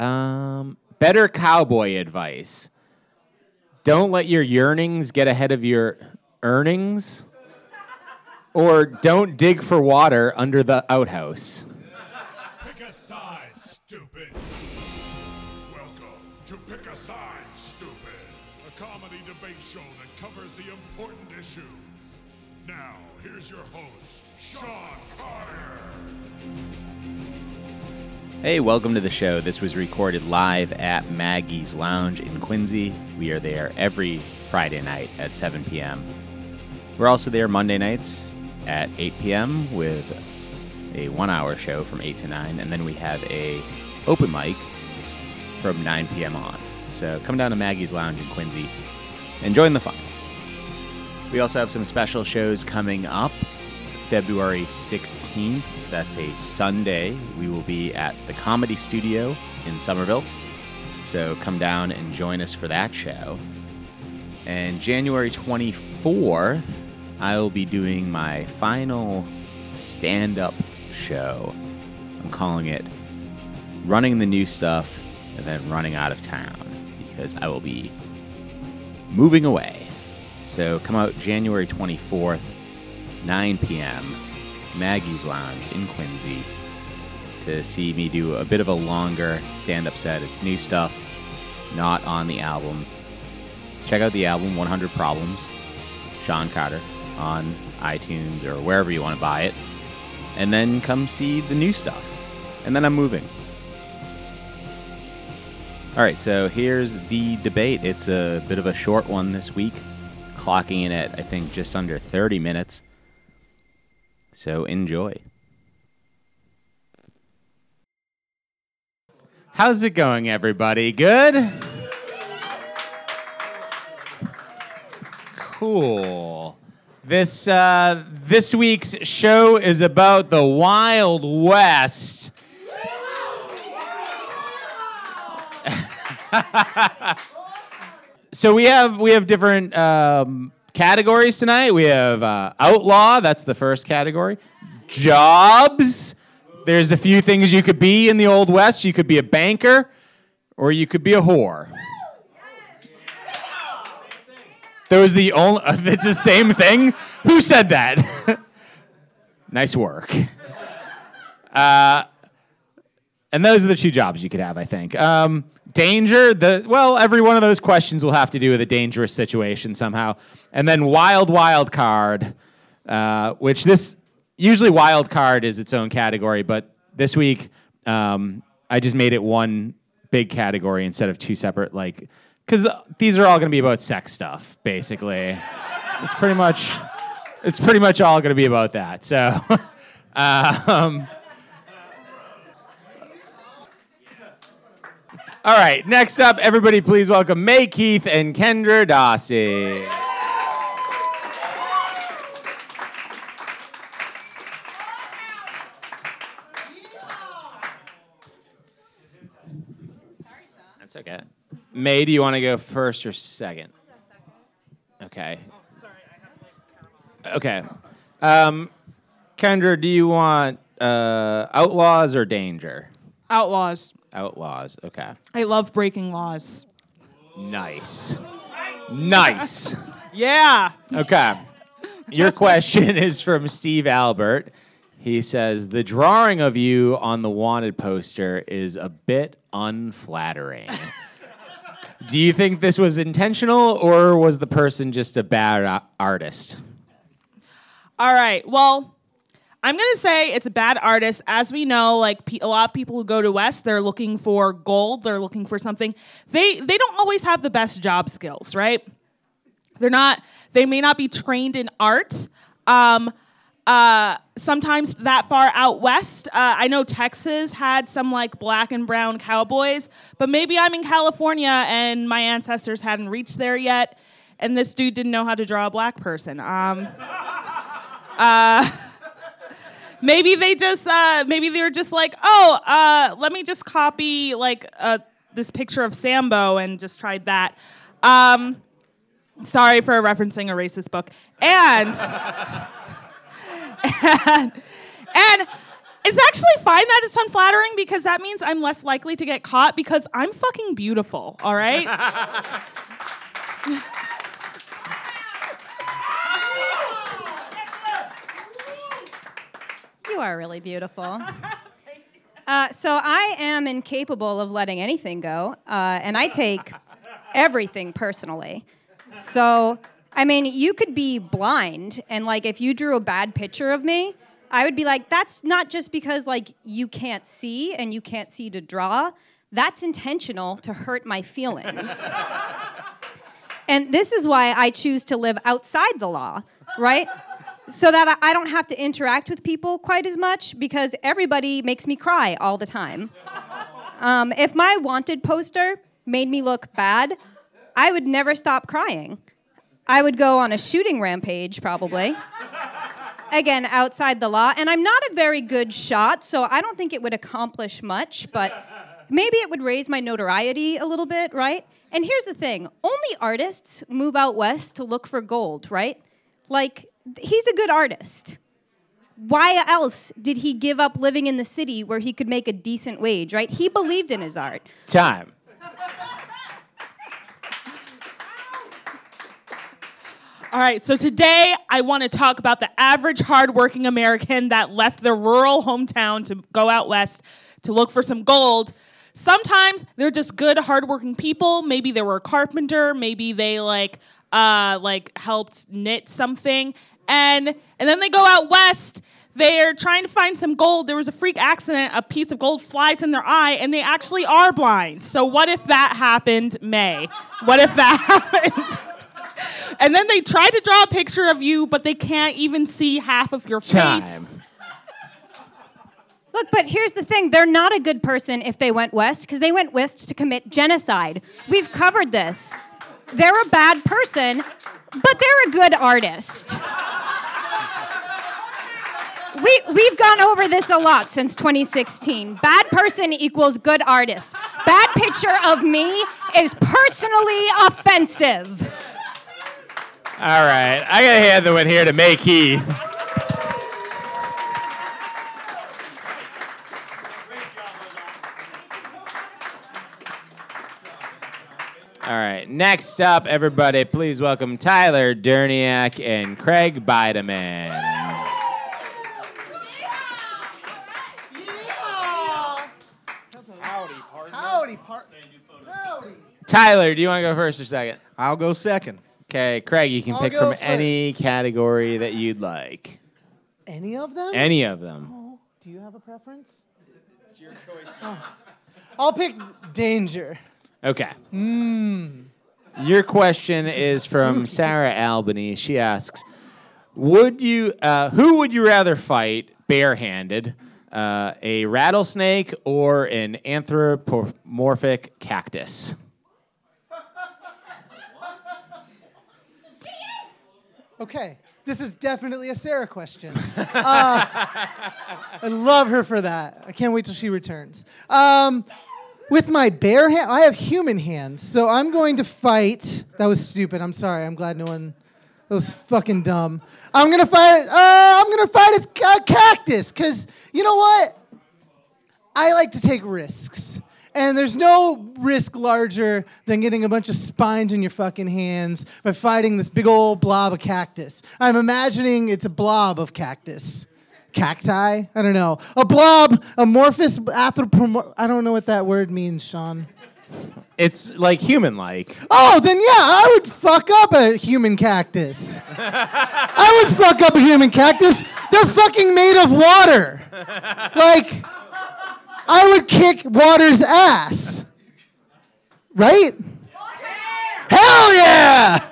Um, better cowboy advice. Don't let your yearnings get ahead of your earnings. Or don't dig for water under the outhouse. Pick a side, stupid. Welcome to Pick a Side, Stupid, a comedy debate show that covers the important issues. Now, here's your host, Sean Carter. Hey, welcome to the show. This was recorded live at Maggie's Lounge in Quincy. We are there every Friday night at 7 p.m. We're also there Monday nights at 8 p.m. with a one-hour show from 8 to 9, and then we have a open mic from 9 p.m. on. So come down to Maggie's Lounge in Quincy and join the fun. We also have some special shows coming up. February 16th, that's a Sunday, we will be at the Comedy Studio in Somerville. So come down and join us for that show. And January 24th, I will be doing my final stand up show. I'm calling it Running the New Stuff and then Running Out of Town because I will be moving away. So come out January 24th, 9 p.m., Maggie's Lounge in Quincy to see me do a bit of a longer stand up set. It's new stuff, not on the album. Check out the album 100 Problems, Sean Carter, on iTunes or wherever you want to buy it. And then come see the new stuff. And then I'm moving. All right, so here's the debate. It's a bit of a short one this week, clocking in at, I think, just under 30 minutes. So enjoy. How's it going, everybody? Good? Cool. This uh, this week's show is about the Wild West. so we have we have different um, categories tonight. We have uh, outlaw. That's the first category. Jobs. There's a few things you could be in the old west. You could be a banker, or you could be a whore. Those the only. It's the same thing. Who said that? nice work. Uh, and those are the two jobs you could have, I think. Um, danger. The well, every one of those questions will have to do with a dangerous situation somehow. And then wild, wild card, uh, which this usually wild card is its own category, but this week um, I just made it one big category instead of two separate. Like, because these are all going to be about sex stuff, basically. it's pretty much. It's pretty much all going to be about that. So. um, All right, next up, everybody please welcome May Keith and Kendra Dossie. That's okay. May, do you want to go first or second? Okay. Okay. Um, Kendra, do you want uh, outlaws or danger? Outlaws. Outlaws. Okay. I love breaking laws. Nice. Nice. Yeah. Okay. Your question is from Steve Albert. He says the drawing of you on the wanted poster is a bit unflattering. Do you think this was intentional or was the person just a bad a- artist? All right. Well, I'm gonna say it's a bad artist. As we know, like a lot of people who go to West, they're looking for gold. They're looking for something. They they don't always have the best job skills, right? They're not. They may not be trained in art. Um, uh, sometimes that far out west, uh, I know Texas had some like black and brown cowboys, but maybe I'm in California and my ancestors hadn't reached there yet, and this dude didn't know how to draw a black person. Um, maybe they just uh, maybe they were just like oh uh, let me just copy like uh, this picture of sambo and just tried that um, sorry for referencing a racist book and and, and It's actually fine that it's unflattering because that means I'm less likely to get caught because I'm fucking beautiful, all right? You are really beautiful. Uh, so I am incapable of letting anything go, uh, and I take everything personally. So, I mean, you could be blind, and like if you drew a bad picture of me, I would be like, that's not just because like you can't see and you can't see to draw. That's intentional to hurt my feelings. and this is why I choose to live outside the law, right? So that I don't have to interact with people quite as much because everybody makes me cry all the time. Um, if my wanted poster made me look bad, I would never stop crying. I would go on a shooting rampage, probably. Again, outside the law. And I'm not a very good shot, so I don't think it would accomplish much, but maybe it would raise my notoriety a little bit, right? And here's the thing only artists move out west to look for gold, right? Like, he's a good artist. Why else did he give up living in the city where he could make a decent wage, right? He believed in his art. Time. All right, so today I want to talk about the average hardworking American that left their rural hometown to go out west to look for some gold. Sometimes they're just good, hardworking people. Maybe they were a carpenter. Maybe they like uh, like helped knit something, and and then they go out west. They're trying to find some gold. There was a freak accident. A piece of gold flies in their eye, and they actually are blind. So what if that happened, May? What if that happened? and then they try to draw a picture of you, but they can't even see half of your Time. face. Look, but here's the thing they're not a good person if they went west because they went west to commit genocide. We've covered this. They're a bad person, but they're a good artist. We, we've gone over this a lot since 2016. Bad person equals good artist. Bad picture of me is personally offensive. All right, I gotta hand the one here to May Keith. All right, next up, everybody, please welcome Tyler Derniak and Craig Bideman. Howdy, partner. Howdy. Tyler, do you want to go first or second? I'll go second. Okay, Craig, you can I'll pick go from any category that you'd like. Any of them? Any of them. Oh, do you have a preference? It's your choice. Oh. I'll pick danger. Okay. Your question is from Sarah Albany. She asks, "Would you? Uh, who would you rather fight barehanded, uh, a rattlesnake or an anthropomorphic cactus?" Okay, this is definitely a Sarah question. Uh, I love her for that. I can't wait till she returns. Um, with my bare hand, I have human hands, so I'm going to fight. That was stupid. I'm sorry. I'm glad no one. That was fucking dumb. I'm gonna fight. Uh, I'm gonna fight a ca- cactus, cause you know what? I like to take risks. And there's no risk larger than getting a bunch of spines in your fucking hands by fighting this big old blob of cactus. I'm imagining it's a blob of cactus. Cacti? I don't know. A blob, amorphous, anthropomorph. I don't know what that word means, Sean. It's like human-like. Oh, then yeah, I would fuck up a human cactus. I would fuck up a human cactus. They're fucking made of water. Like, I would kick water's ass. Right? Hell yeah!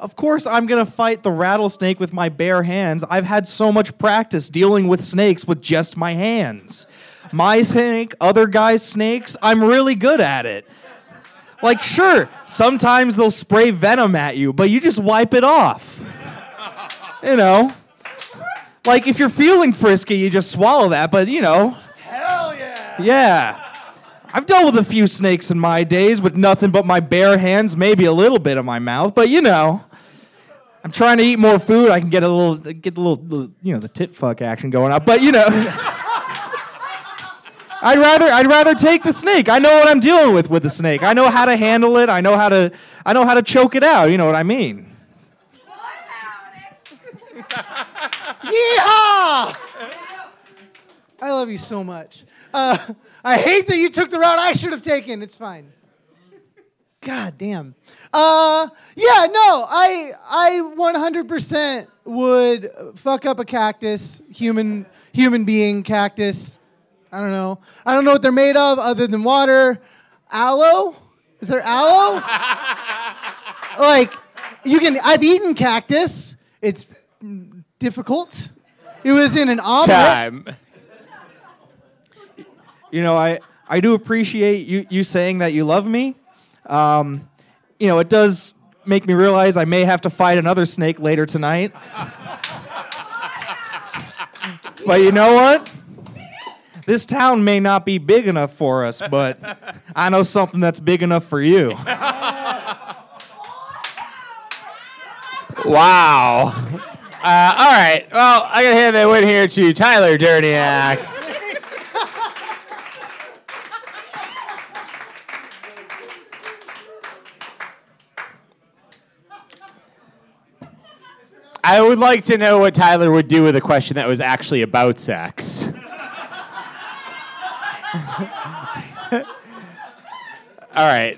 Of course, I'm gonna fight the rattlesnake with my bare hands. I've had so much practice dealing with snakes with just my hands. My snake, other guys' snakes, I'm really good at it. Like, sure, sometimes they'll spray venom at you, but you just wipe it off. You know? Like, if you're feeling frisky, you just swallow that, but you know. Hell yeah! Yeah. I've dealt with a few snakes in my days with nothing but my bare hands, maybe a little bit of my mouth, but you know. I'm trying to eat more food. I can get a little, get a little, you know, the tit fuck action going up. But you know, I'd rather, I'd rather take the snake. I know what I'm dealing with with the snake. I know how to handle it. I know how to, I know how to choke it out. You know what I mean? Yeehaw! I love you so much. Uh, I hate that you took the route I should have taken. It's fine. God damn. Uh, yeah, no, I I 100% would fuck up a cactus, human human being cactus. I don't know. I don't know what they're made of other than water. Aloe? Is there aloe? like you can I've eaten cactus. It's difficult. It was in an omelet. Time. You know, I, I do appreciate you, you saying that you love me. Um, you know, it does make me realize I may have to fight another snake later tonight. but you know what? This town may not be big enough for us, but I know something that's big enough for you. Wow. Uh, all right. Well, I gotta hand that win here to Tyler Derniak. I would like to know what Tyler would do with a question that was actually about sex. All right.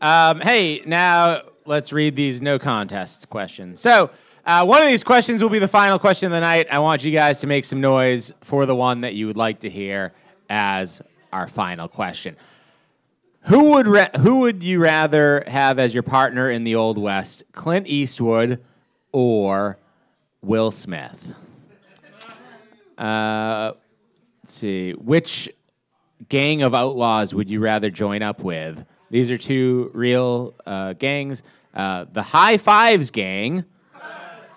Um, hey, now let's read these no contest questions. So, uh, one of these questions will be the final question of the night. I want you guys to make some noise for the one that you would like to hear as our final question. Who would ra- who would you rather have as your partner in the Old West, Clint Eastwood or Will Smith? Uh, let's see. Which gang of outlaws would you rather join up with? These are two real uh, gangs. Uh, the High Fives Gang,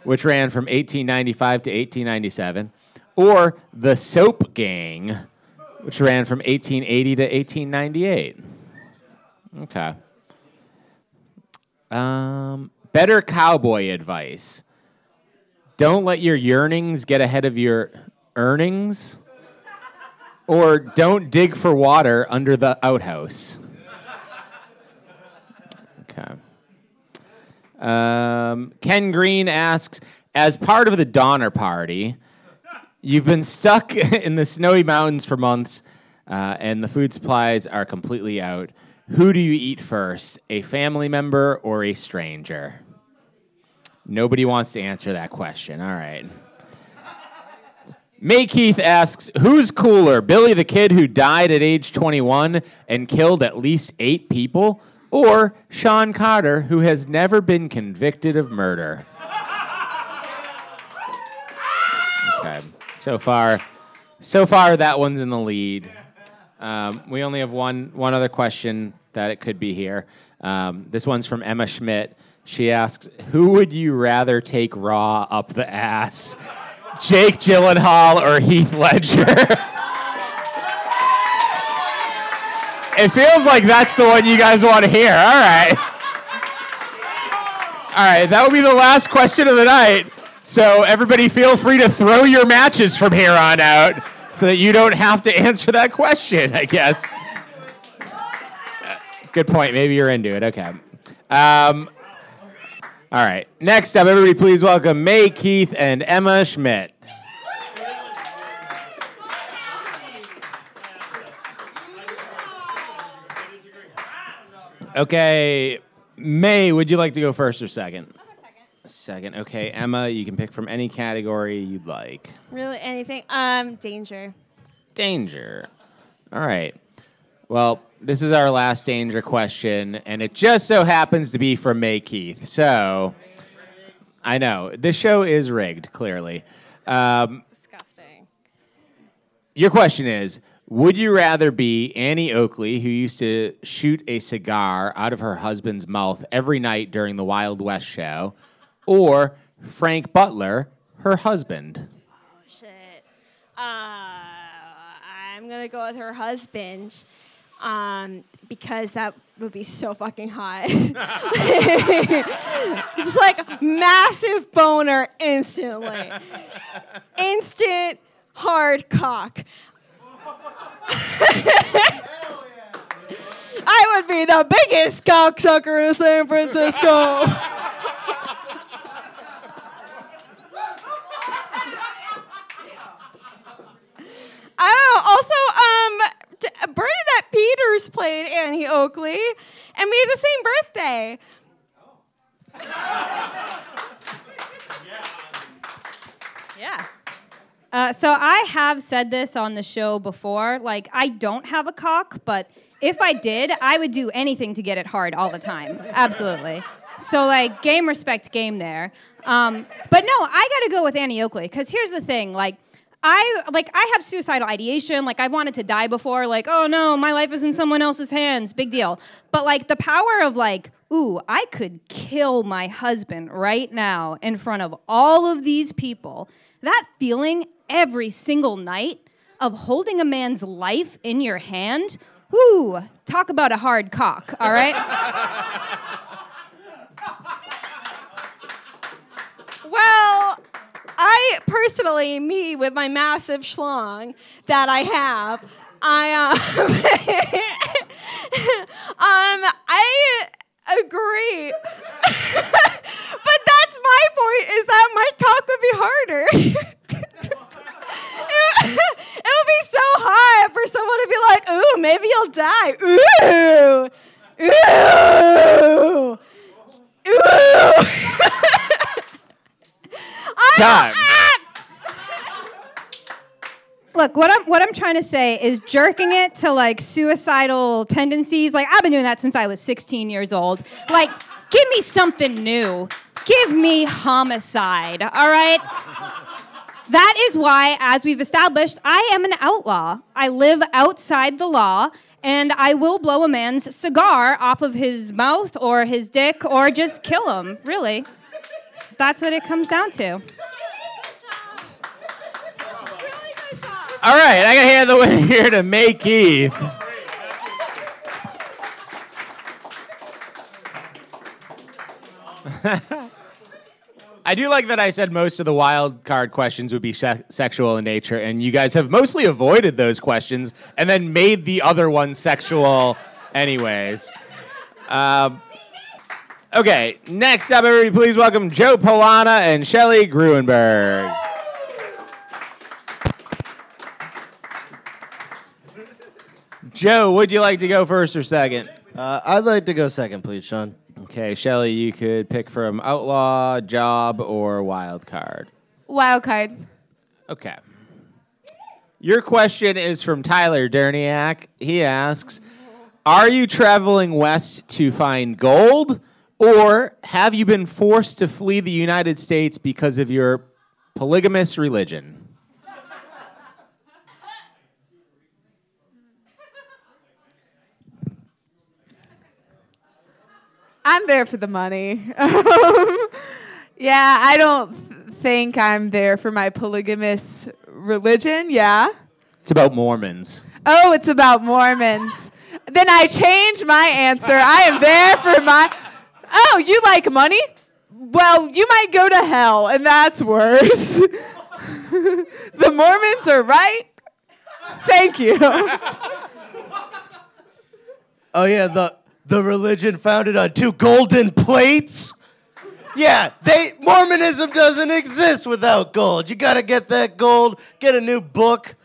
which ran from 1895 to 1897, or the Soap Gang, which ran from 1880 to 1898. Okay. Um, better cowboy advice. Don't let your yearnings get ahead of your earnings. Or don't dig for water under the outhouse. Okay. Um, Ken Green asks, as part of the Donner Party, you've been stuck in the snowy mountains for months, uh, and the food supplies are completely out. Who do you eat first, a family member or a stranger? Nobody wants to answer that question. All right. May Keith asks, who's cooler, Billy the Kid who died at age 21 and killed at least eight people, or Sean Carter who has never been convicted of murder? Okay, so far, so far that one's in the lead. Um, we only have one one other question that it could be here. Um, this one's from Emma Schmidt. She asks, "Who would you rather take raw up the ass, Jake Gyllenhaal or Heath Ledger?" it feels like that's the one you guys want to hear. All right, all right. That will be the last question of the night. So everybody, feel free to throw your matches from here on out, so that you don't have to answer that question. I guess. Good point. Maybe you're into it. Okay. Um, all right. Next up, everybody, please welcome May Keith and Emma Schmidt. Okay. May, would you like to go first or second? Second. Okay, Emma, you can pick from any category you'd like. Really, anything? Um, danger. Danger. All right. Well, this is our last danger question, and it just so happens to be from May Keith. So, I know this show is rigged. Clearly, um, Disgusting. your question is: Would you rather be Annie Oakley, who used to shoot a cigar out of her husband's mouth every night during the Wild West show, or Frank Butler, her husband? Oh shit. Uh, I'm gonna go with her husband. Um, because that would be so fucking hot. Just like massive boner instantly. Instant hard cock. I would be the biggest cocksucker in San Francisco. I don't know. Also, um, t- Bernadette Peters played Annie Oakley, and we have the same birthday. Yeah. Uh, so I have said this on the show before. Like, I don't have a cock, but if I did, I would do anything to get it hard all the time. Absolutely. So, like, game respect game there. Um, but no, I got to go with Annie Oakley because here's the thing. Like, I like I have suicidal ideation. Like I've wanted to die before. Like oh no, my life is in someone else's hands. Big deal. But like the power of like, ooh, I could kill my husband right now in front of all of these people. That feeling every single night of holding a man's life in your hand. Ooh, talk about a hard cock. All right. Well, I personally, me with my massive schlong that I have, I um, um I agree. but that's my point is that my cock would be harder. it, would be so hot for someone to be like, ooh, maybe you'll die. Ooh. Ooh. Ooh. Time. Look, what I'm what I'm trying to say is jerking it to like suicidal tendencies. Like I've been doing that since I was 16 years old. Like, give me something new. Give me homicide. All right. That is why, as we've established, I am an outlaw. I live outside the law, and I will blow a man's cigar off of his mouth or his dick or just kill him. Really. That's what it comes down to. All right, I gotta hand the winner here to May Keith. I do like that I said most of the wild card questions would be se- sexual in nature, and you guys have mostly avoided those questions and then made the other ones sexual, anyways. Um, okay, next up, everybody, please welcome Joe Polana and Shelly Gruenberg. Joe, would you like to go first or second? Uh, I'd like to go second, please, Sean. Okay, Shelly, you could pick from outlaw, job, or wild card. Wild card. Okay. Your question is from Tyler Derniak. He asks Are you traveling west to find gold, or have you been forced to flee the United States because of your polygamous religion? I'm there for the money. yeah, I don't think I'm there for my polygamous religion. Yeah. It's about Mormons. Oh, it's about Mormons. then I change my answer. I am there for my. Oh, you like money? Well, you might go to hell, and that's worse. the Mormons are right. Thank you. Oh yeah, the the religion founded on two golden plates. Yeah, they Mormonism doesn't exist without gold. You gotta get that gold. Get a new book.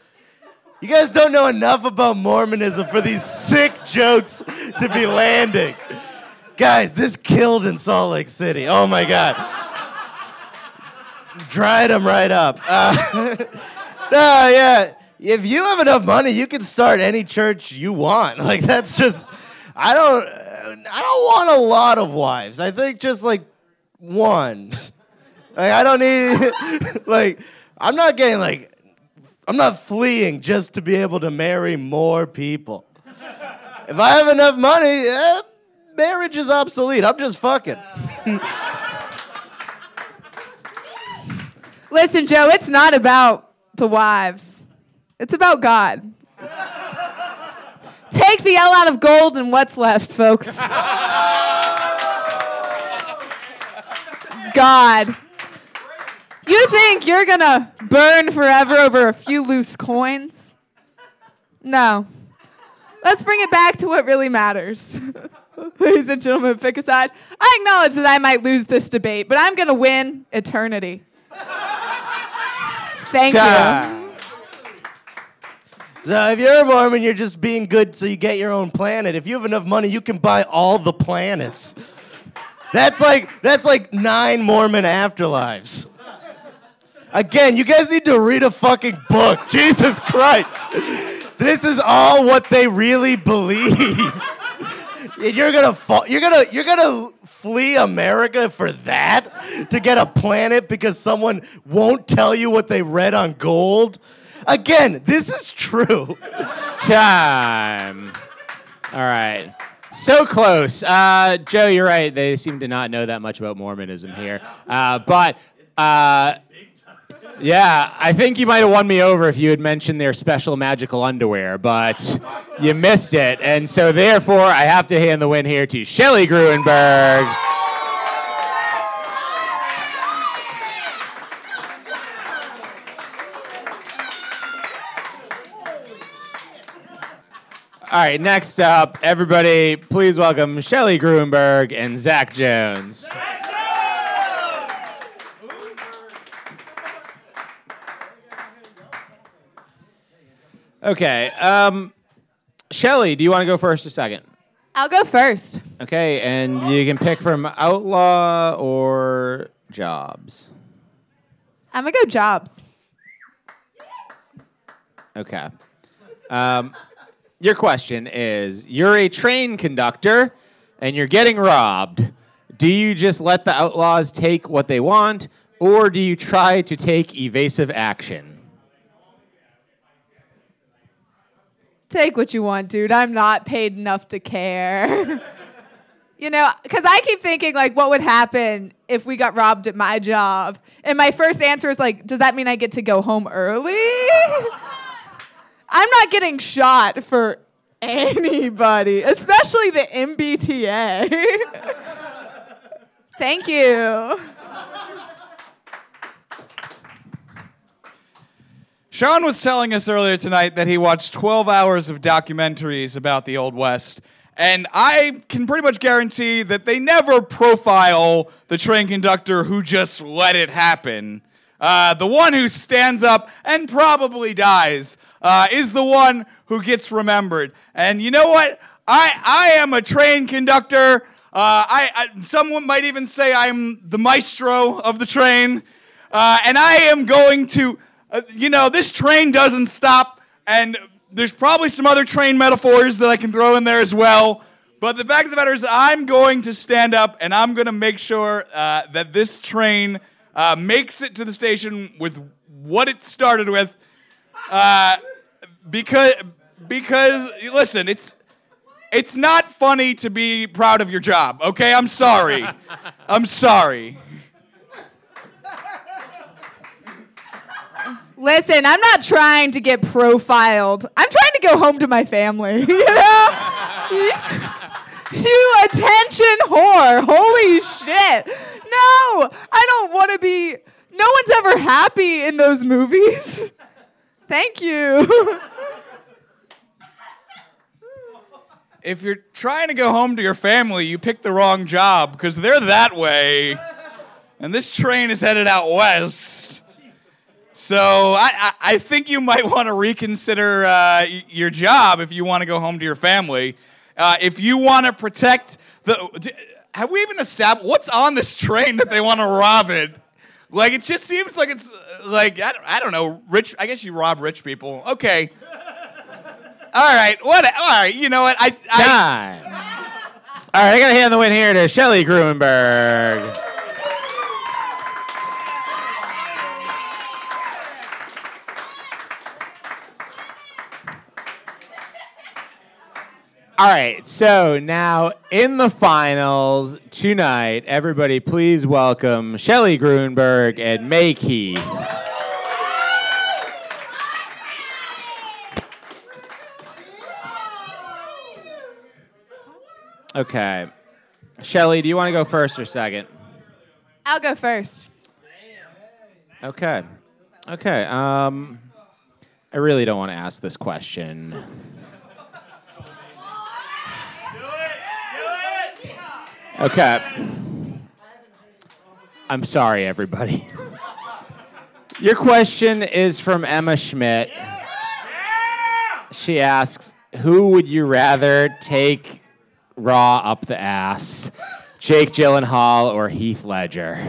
You guys don't know enough about Mormonism for these sick jokes to be landing. Guys, this killed in Salt Lake City. Oh my God. Dried them right up. Uh, no, yeah. If you have enough money, you can start any church you want. Like that's just. I don't. I don't want a lot of wives. I think just like one. Like I don't need. Like I'm not getting like. I'm not fleeing just to be able to marry more people. If I have enough money, eh, marriage is obsolete. I'm just fucking. Listen, Joe, it's not about the wives. It's about God. Take the L out of gold, and what's left, folks? God. You think you're gonna burn forever over a few loose coins? No. Let's bring it back to what really matters. Ladies and gentlemen, pick a side. I acknowledge that I might lose this debate, but I'm gonna win eternity. Thank you. So if you're a Mormon, you're just being good so you get your own planet. If you have enough money, you can buy all the planets. That's like that's like nine Mormon afterlives. Again, you guys need to read a fucking book. Jesus Christ. This is all what they really believe. And you're gonna fall, you're gonna you're gonna flee America for that to get a planet because someone won't tell you what they read on gold. Again, this is true. Time. All right. So close. Uh, Joe, you're right. They seem to not know that much about Mormonism here. Uh, but uh, yeah, I think you might have won me over if you had mentioned their special magical underwear, but you missed it. And so, therefore, I have to hand the win here to Shelley Gruenberg. All right, next up, everybody, please welcome Shelley Gruenberg and Zach Jones. Okay, um, Shelley, do you want to go first or second? I'll go first. Okay, and you can pick from outlaw or jobs. I'm gonna go jobs. Okay. Um, your question is you're a train conductor and you're getting robbed. Do you just let the outlaws take what they want, or do you try to take evasive action? Take what you want, dude. I'm not paid enough to care. you know, because I keep thinking, like, what would happen if we got robbed at my job? And my first answer is, like, does that mean I get to go home early? I'm not getting shot for anybody, especially the MBTA. Thank you. Sean was telling us earlier tonight that he watched 12 hours of documentaries about the Old West. And I can pretty much guarantee that they never profile the train conductor who just let it happen. Uh, the one who stands up and probably dies uh, is the one who gets remembered. And you know what? I, I am a train conductor. Uh, I, I, someone might even say I'm the maestro of the train. Uh, and I am going to uh, you know, this train doesn't stop, and there's probably some other train metaphors that I can throw in there as well. But the fact of the matter is, I'm going to stand up and I'm going to make sure uh, that this train uh, makes it to the station with what it started with. Uh, because, because listen, it's it's not funny to be proud of your job. Okay, I'm sorry. I'm sorry. Listen, I'm not trying to get profiled. I'm trying to go home to my family. You know? you attention whore. Holy shit. No, I don't want to be. No one's ever happy in those movies. Thank you. If you're trying to go home to your family, you picked the wrong job because they're that way, and this train is headed out west. So I, I, I think you might want to reconsider uh, your job if you want to go home to your family. Uh, if you want to protect the, have we even established what's on this train that they want to rob it? Like it just seems like it's like I don't, I don't know rich. I guess you rob rich people. Okay. All right. What? All right. You know what? I, I Time. All right, I got to hand the win here to Shelley Gruenberg. All right, so now in the finals tonight, everybody please welcome Shelley Gruenberg and May Keith. Okay. Shelly, do you want to go first or second? I'll go first. Okay. Okay. Um, I really don't want to ask this question. Okay. I'm sorry, everybody. Your question is from Emma Schmidt. She asks, "Who would you rather take raw up the ass, Jake Gyllenhaal or Heath Ledger?"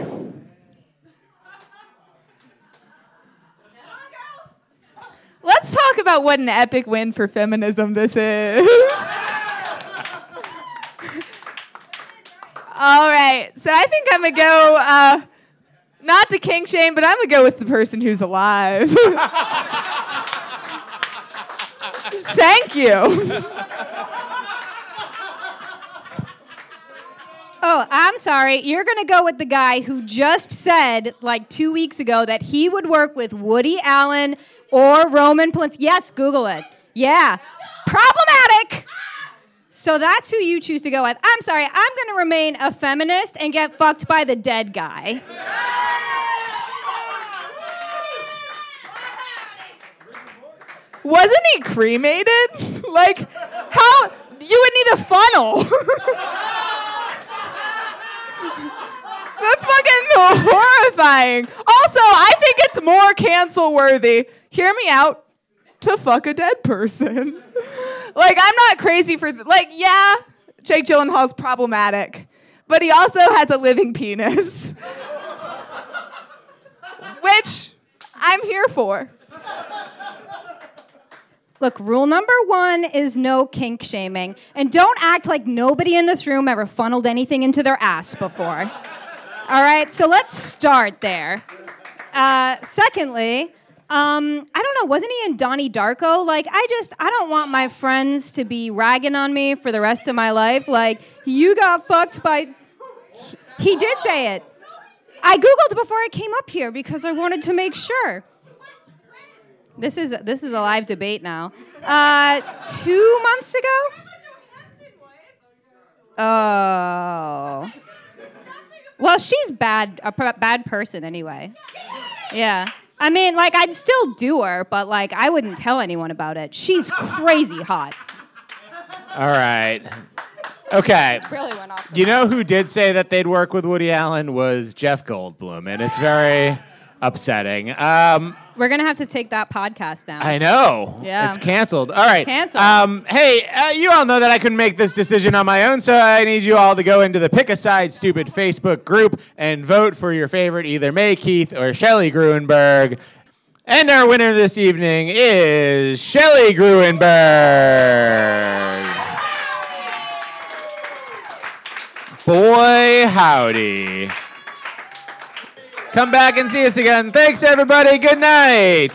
Let's talk about what an epic win for feminism this is. All right, so I think I'm gonna go uh, not to kink shame, but I'm gonna go with the person who's alive. Thank you. Oh, I'm sorry. You're going to go with the guy who just said, like two weeks ago, that he would work with Woody Allen or Roman Polanski. Yes, Google it. Yeah. Problematic. So that's who you choose to go with. I'm sorry. I'm going to remain a feminist and get fucked by the dead guy. Wasn't he cremated? like, how? You would need a funnel. That's fucking horrifying. Also, I think it's more cancel worthy. Hear me out. To fuck a dead person. Like, I'm not crazy for, th- like, yeah, Jake Gyllenhaal's problematic, but he also has a living penis, which I'm here for. Look, rule number one is no kink shaming. And don't act like nobody in this room ever funneled anything into their ass before. All right, so let's start there. Uh, secondly, um, I don't know, wasn't he in Donnie Darko? Like, I just, I don't want my friends to be ragging on me for the rest of my life. Like, you got fucked by. He did say it. I Googled before I came up here because I wanted to make sure. This is this is a live debate now. Uh, two months ago. Oh. Well, she's bad, a bad person anyway. Yeah. I mean, like, I'd still do her, but like, I wouldn't tell anyone about it. She's crazy hot. All right. Okay. Really went off. You know who did say that they'd work with Woody Allen was Jeff Goldblum, and it's very upsetting. Um, We're gonna have to take that podcast down. I know. Yeah. It's canceled. All right. Canceled. Um, hey, uh, you all know that I couldn't make this decision on my own, so I need you all to go into the Pick a Side Stupid Facebook group and vote for your favorite, either May Keith or Shelly Gruenberg. And our winner this evening is Shelly Gruenberg. Boy, howdy. Come back and see us again. Thanks, everybody. Good night.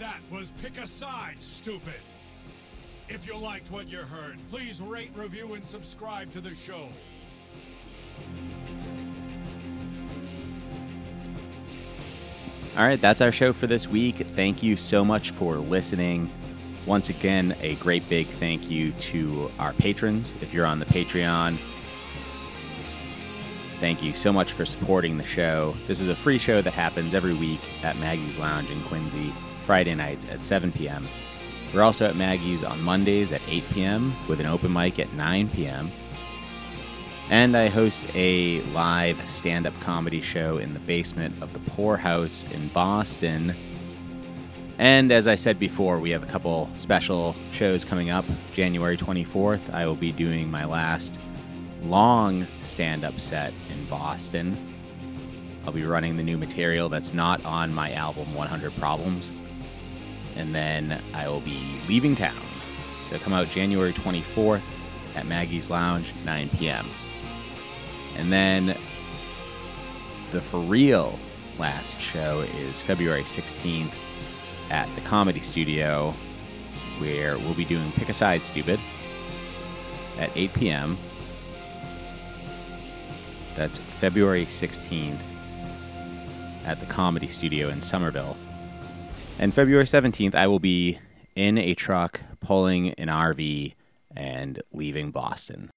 That was Pick a Side, stupid. If you liked what you heard, please rate, review, and subscribe to the show. All right, that's our show for this week. Thank you so much for listening. Once again, a great big thank you to our patrons. If you're on the Patreon, thank you so much for supporting the show. This is a free show that happens every week at Maggie's Lounge in Quincy, Friday nights at 7 p.m. We're also at Maggie's on Mondays at 8 p.m. with an open mic at 9 p.m. And I host a live stand up comedy show in the basement of the Poorhouse in Boston. And as I said before, we have a couple special shows coming up. January 24th, I will be doing my last long stand up set in Boston. I'll be running the new material that's not on my album 100 Problems. And then I will be leaving town. So come out January 24th at Maggie's Lounge, 9 p.m. And then the for real last show is February 16th at the Comedy Studio, where we'll be doing Pick a Side Stupid at 8 p.m. That's February 16th at the Comedy Studio in Somerville. And February 17th, I will be in a truck pulling an RV and leaving Boston.